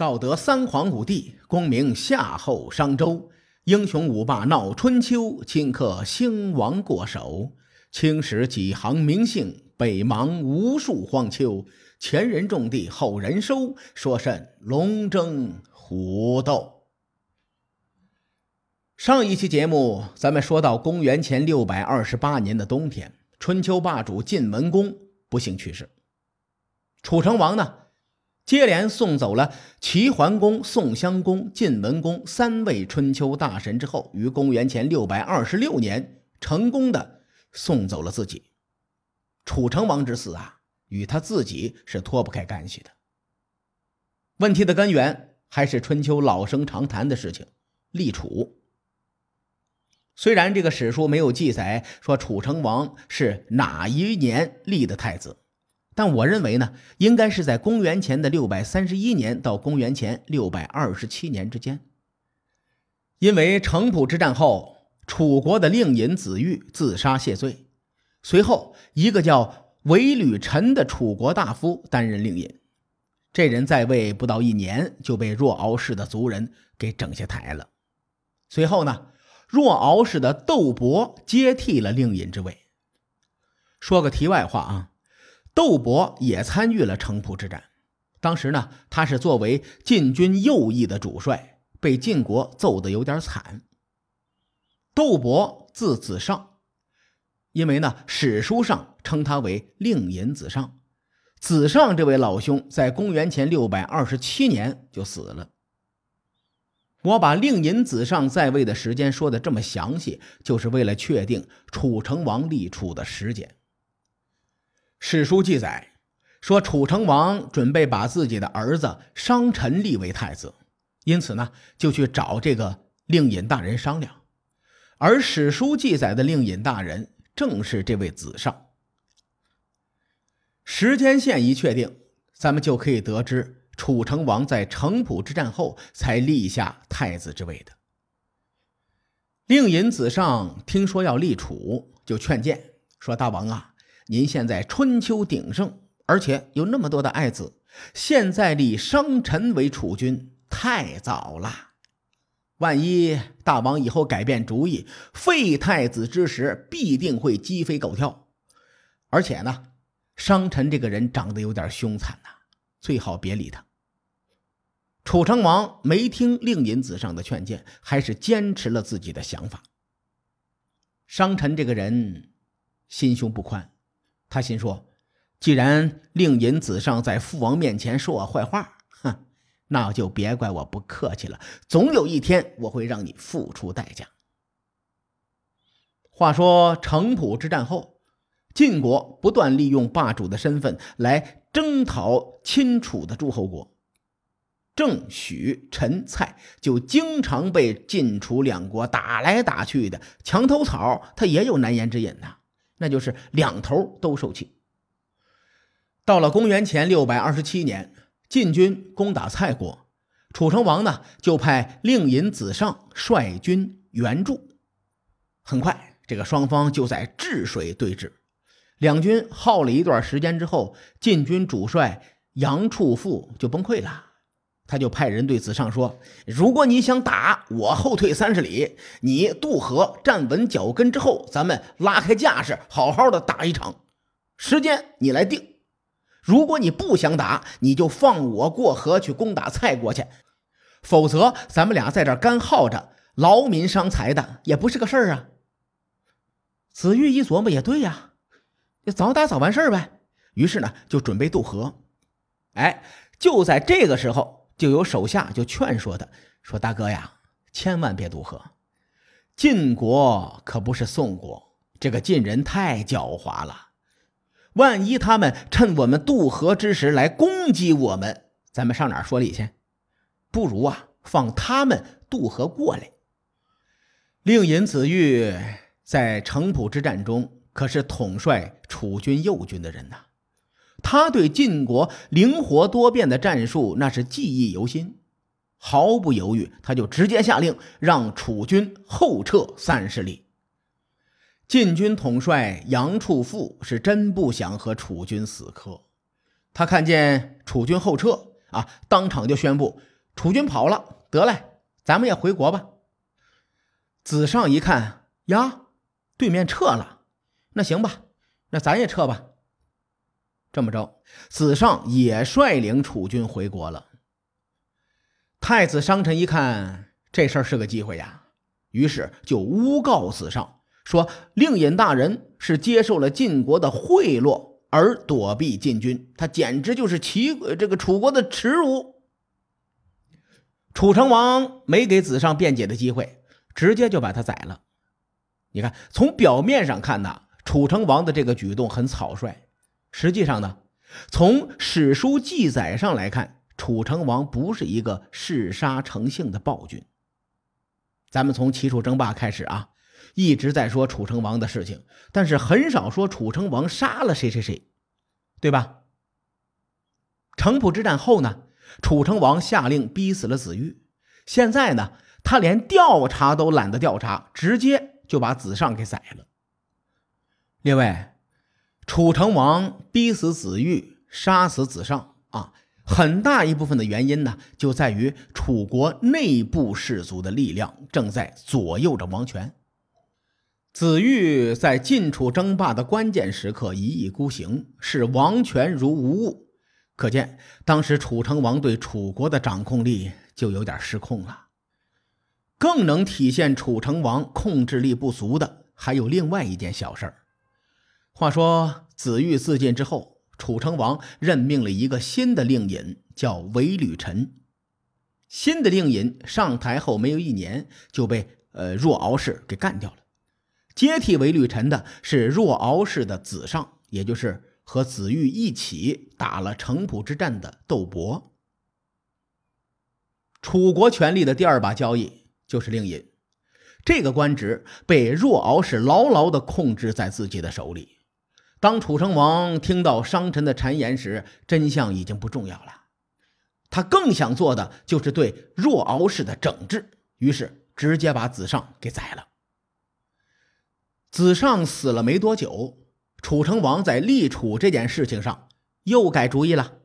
道德三皇五帝，功名夏后商周，英雄五霸闹春秋，顷刻兴亡过手。青史几行名姓，北邙无数荒丘。前人种地，后人收，说甚龙争虎斗？上一期节目，咱们说到公元前六百二十八年的冬天，春秋霸主晋文公不幸去世。楚成王呢，接连送走了齐桓公、宋襄公、晋文公三位春秋大神之后，于公元前六百二十六年成功的。送走了自己，楚成王之死啊，与他自己是脱不开干系的。问题的根源还是春秋老生常谈的事情——立楚。虽然这个史书没有记载说楚成王是哪一年立的太子，但我认为呢，应该是在公元前的六百三十一年到公元前六百二十七年之间，因为城濮之战后。楚国的令尹子玉自杀谢罪，随后一个叫韦履臣的楚国大夫担任令尹。这人在位不到一年，就被若敖氏的族人给整下台了。随后呢，若敖氏的窦伯接替了令尹之位。说个题外话啊，窦伯也参与了城濮之战，当时呢，他是作为晋军右翼的主帅，被晋国揍得有点惨。窦伯字子上，因为呢史书上称他为令尹子上。子上这位老兄在公元前六百二十七年就死了。我把令尹子上在位的时间说的这么详细，就是为了确定楚成王立楚的时间。史书记载说，楚成王准备把自己的儿子商臣立为太子，因此呢就去找这个令尹大人商量。而史书记载的令尹大人正是这位子上。时间线一确定，咱们就可以得知楚成王在城濮之战后才立下太子之位的。令尹子上听说要立楚，就劝谏说：“大王啊，您现在春秋鼎盛，而且有那么多的爱子，现在立商臣为储君太早了。”万一大王以后改变主意，废太子之时，必定会鸡飞狗跳。而且呢，商臣这个人长得有点凶残呐，最好别理他。楚成王没听令尹子上的劝谏，还是坚持了自己的想法。商臣这个人心胸不宽，他心说：既然令尹子上在父王面前说我坏话。哼那就别怪我不客气了，总有一天我会让你付出代价。话说城濮之战后，晋国不断利用霸主的身份来征讨亲楚的诸侯国，郑、许、陈、蔡就经常被晋楚两国打来打去的，墙头草他也有难言之隐呐，那就是两头都受气。到了公元前六百二十七年。晋军攻打蔡国，楚成王呢就派令尹子上率军援助。很快，这个双方就在治水对峙。两军耗了一段时间之后，晋军主帅杨处父就崩溃了。他就派人对子上说：“如果你想打，我后退三十里，你渡河站稳脚跟之后，咱们拉开架势，好好的打一场。时间你来定。”如果你不想打，你就放我过河去攻打蔡国去，否则咱们俩在这干耗着，劳民伤财的也不是个事儿啊。子玉一琢磨，也对呀，早打早完事儿呗。于是呢，就准备渡河。哎，就在这个时候，就有手下就劝说他，说：“大哥呀，千万别渡河，晋国可不是宋国，这个晋人太狡猾了。”万一他们趁我们渡河之时来攻击我们，咱们上哪儿说理去？不如啊，放他们渡河过来。令尹子玉在城濮之战中可是统帅楚军右军的人呐，他对晋国灵活多变的战术那是记忆犹新，毫不犹豫，他就直接下令让楚军后撤三十里。晋军统帅杨处父是真不想和楚军死磕，他看见楚军后撤，啊，当场就宣布楚军跑了，得嘞，咱们也回国吧。子尚一看呀，对面撤了，那行吧，那咱也撤吧。这么着，子尚也率领楚军回国了。太子商臣一看这事儿是个机会呀，于是就诬告子尚说，令尹大人是接受了晋国的贿赂而躲避晋军，他简直就是齐这个楚国的耻辱。楚成王没给子尚辩解的机会，直接就把他宰了。你看，从表面上看呢，楚成王的这个举动很草率。实际上呢，从史书记载上来看，楚成王不是一个嗜杀成性的暴君。咱们从齐楚争霸开始啊，一直在说楚成王的事情，但是很少说楚成王杀了谁谁谁，对吧？城濮之战后呢，楚成王下令逼死了子玉，现在呢，他连调查都懒得调查，直接就把子尚给宰了。另外。楚成王逼死子玉，杀死子尚啊，很大一部分的原因呢，就在于楚国内部士族的力量正在左右着王权。子玉在晋楚争霸的关键时刻一意孤行，视王权如无物，可见当时楚成王对楚国的掌控力就有点失控了。更能体现楚成王控制力不足的，还有另外一件小事儿。话说子玉自尽之后，楚成王任命了一个新的令尹，叫韦履臣。新的令尹上台后没有一年，就被呃若敖氏给干掉了。接替韦履臣的是若敖氏的子尚，也就是和子玉一起打了城濮之战的窦伯。楚国权力的第二把交椅就是令尹，这个官职被若敖氏牢牢地控制在自己的手里。当楚成王听到商臣的谗言时，真相已经不重要了。他更想做的就是对若敖氏的整治，于是直接把子尚给宰了。子尚死了没多久，楚成王在立储这件事情上又改主意了。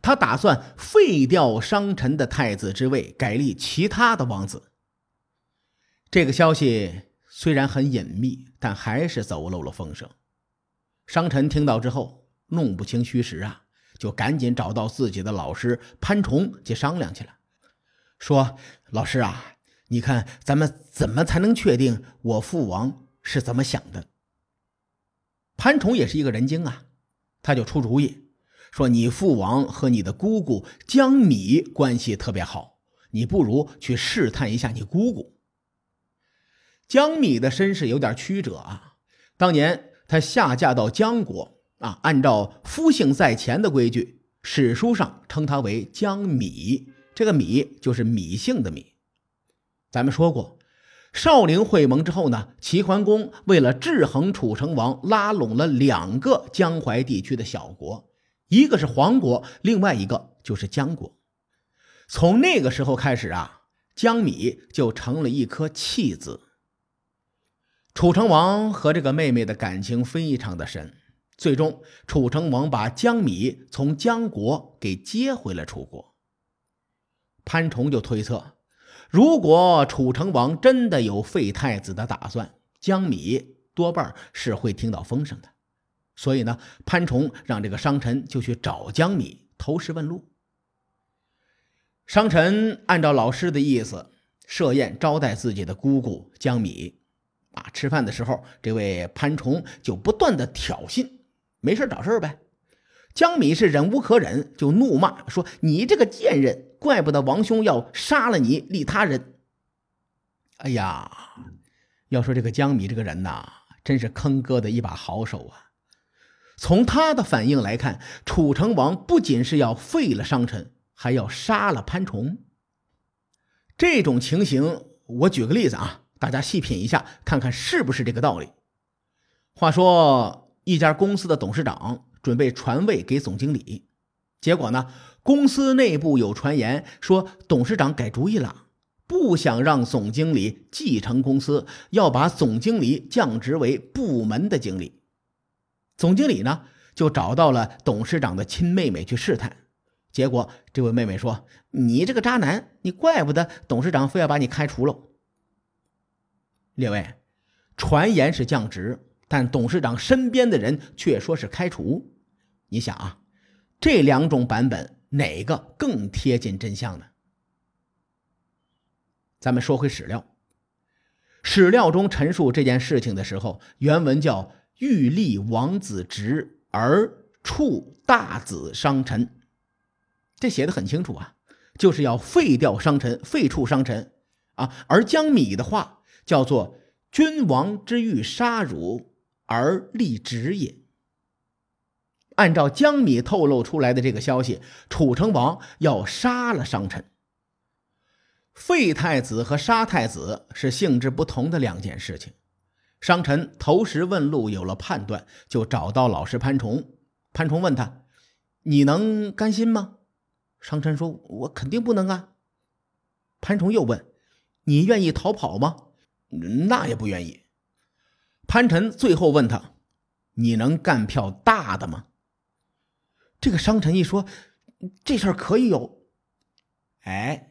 他打算废掉商臣的太子之位，改立其他的王子。这个消息虽然很隐秘，但还是走漏了风声。商臣听到之后，弄不清虚实啊，就赶紧找到自己的老师潘崇去商量去了。说：“老师啊，你看咱们怎么才能确定我父王是怎么想的？”潘崇也是一个人精啊，他就出主意说：“你父王和你的姑姑江米关系特别好，你不如去试探一下你姑姑。”江米的身世有点曲折啊，当年。他下嫁到姜国啊，按照夫姓在前的规矩，史书上称他为姜米。这个米就是米姓的米。咱们说过，少陵会盟之后呢，齐桓公为了制衡楚成王，拉拢了两个江淮地区的小国，一个是黄国，另外一个就是姜国。从那个时候开始啊，江米就成了一颗弃子。楚成王和这个妹妹的感情非常的深，最终楚成王把姜米从姜国给接回了楚国。潘崇就推测，如果楚成王真的有废太子的打算，姜米多半是会听到风声的。所以呢，潘崇让这个商臣就去找姜米投石问路。商臣按照老师的意思设宴招待自己的姑姑姜米。啊！吃饭的时候，这位潘崇就不断的挑衅，没事找事呗。江米是忍无可忍，就怒骂说：“你这个贱人，怪不得王兄要杀了你，立他人。”哎呀，要说这个江米这个人呐，真是坑哥的一把好手啊！从他的反应来看，楚成王不仅是要废了商臣，还要杀了潘崇。这种情形，我举个例子啊。大家细品一下，看看是不是这个道理。话说，一家公司的董事长准备传位给总经理，结果呢，公司内部有传言说，董事长改主意了，不想让总经理继承公司，要把总经理降职为部门的经理。总经理呢，就找到了董事长的亲妹妹去试探，结果这位妹妹说：“你这个渣男，你怪不得董事长非要把你开除了。”列位，传言是降职，但董事长身边的人却说是开除。你想啊，这两种版本哪个更贴近真相呢？咱们说回史料，史料中陈述这件事情的时候，原文叫“欲立王子职而处大子商臣”，这写的很清楚啊，就是要废掉商臣，废黜商臣啊。而江米的话叫做“君王之欲杀汝而立职也”。按照江米透露出来的这个消息，楚成王要杀了商臣。废太子和杀太子是性质不同的两件事情。商臣投石问路，有了判断，就找到老师潘崇。潘崇问他：“你能甘心吗？”商臣说：“我肯定不能啊。”潘崇又问：“你愿意逃跑吗？”“那也不愿意。”潘臣最后问他：“你能干票大的吗？”这个商臣一说：“这事儿可以有。”哎。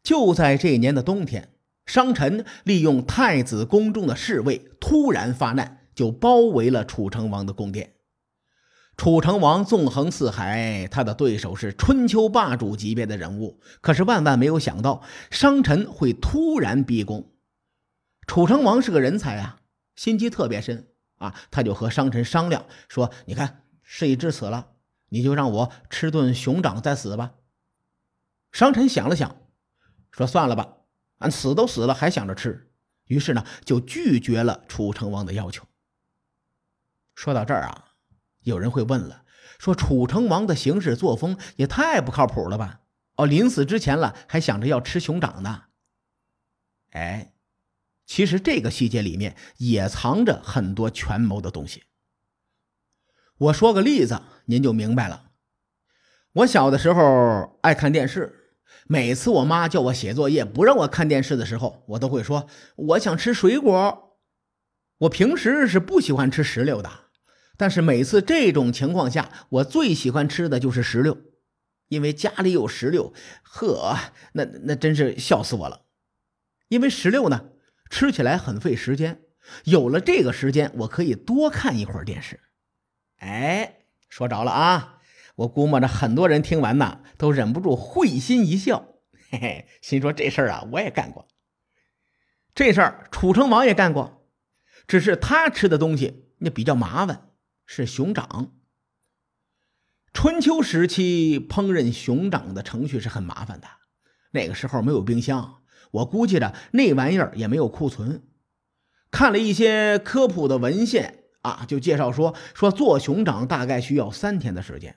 就在这一年的冬天，商臣利用太子宫中的侍卫突然发难，就包围了楚成王的宫殿。楚成王纵横四海，他的对手是春秋霸主级别的人物，可是万万没有想到商臣会突然逼宫。楚成王是个人才啊，心机特别深啊，他就和商臣商量说：“你看，事已至此了，你就让我吃顿熊掌再死吧。”商臣想了想。说算了吧，俺死都死了，还想着吃，于是呢就拒绝了楚成王的要求。说到这儿啊，有人会问了，说楚成王的行事作风也太不靠谱了吧？哦，临死之前了还想着要吃熊掌呢。哎，其实这个细节里面也藏着很多权谋的东西。我说个例子，您就明白了。我小的时候爱看电视。每次我妈叫我写作业不让我看电视的时候，我都会说我想吃水果。我平时是不喜欢吃石榴的，但是每次这种情况下，我最喜欢吃的就是石榴，因为家里有石榴。呵，那那真是笑死我了。因为石榴呢，吃起来很费时间，有了这个时间，我可以多看一会儿电视。哎，说着了啊。我估摸着很多人听完呢，都忍不住会心一笑，嘿嘿，心说这事儿啊，我也干过。这事儿楚成王也干过，只是他吃的东西那比较麻烦，是熊掌。春秋时期烹饪熊掌的程序是很麻烦的，那个时候没有冰箱，我估计着那玩意儿也没有库存。看了一些科普的文献啊，就介绍说说做熊掌大概需要三天的时间。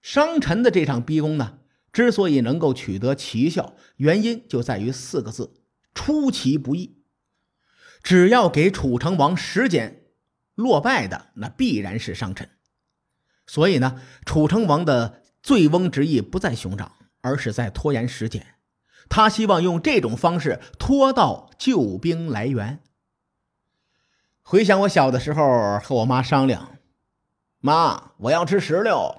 商臣的这场逼宫呢，之所以能够取得奇效，原因就在于四个字：出其不意。只要给楚成王时间，落败的那必然是商臣。所以呢，楚成王的醉翁之意不在熊掌，而是在拖延时间。他希望用这种方式拖到救兵来援。回想我小的时候，和我妈商量：“妈，我要吃石榴。”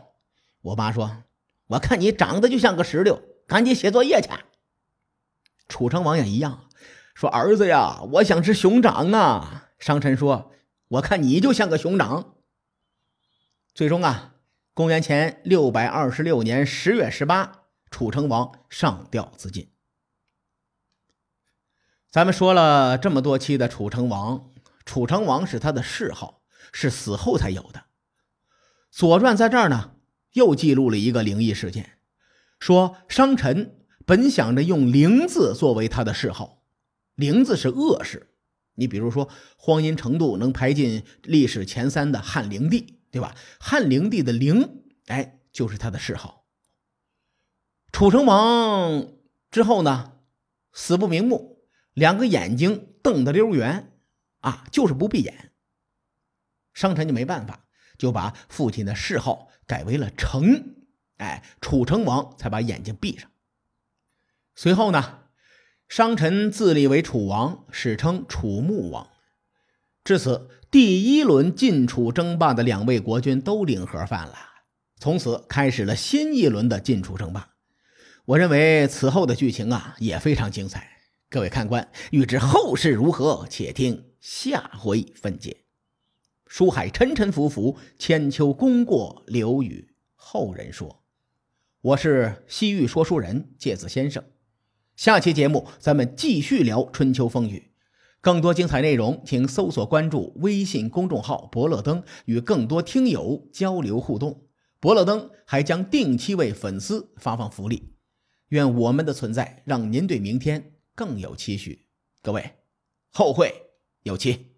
我妈说：“我看你长得就像个石榴，赶紧写作业去。”楚成王也一样，说：“儿子呀，我想吃熊掌啊。”商臣说：“我看你就像个熊掌。”最终啊，公元前六百二十六年十月十八，楚成王上吊自尽。咱们说了这么多期的楚成王，楚成王是他的谥号，是死后才有的。《左传》在这儿呢。又记录了一个灵异事件，说商臣本想着用“灵”字作为他的谥号，“灵”字是恶事。你比如说，荒淫程度能排进历史前三的汉灵帝，对吧？汉灵帝的“灵”，哎，就是他的谥号。楚成王之后呢，死不瞑目，两个眼睛瞪得溜圆，啊，就是不闭眼。商臣就没办法，就把父亲的谥号。改为了成，哎，楚成王才把眼睛闭上。随后呢，商臣自立为楚王，史称楚穆王。至此，第一轮晋楚争霸的两位国君都领盒饭了。从此开始了新一轮的晋楚争霸。我认为此后的剧情啊也非常精彩。各位看官，欲知后事如何，且听下回分解。书海沉沉浮浮，千秋功过留与后人说。我是西域说书人介子先生。下期节目咱们继续聊春秋风雨。更多精彩内容，请搜索关注微信公众号“伯乐灯”，与更多听友交流互动。伯乐灯还将定期为粉丝发放福利。愿我们的存在让您对明天更有期许。各位，后会有期。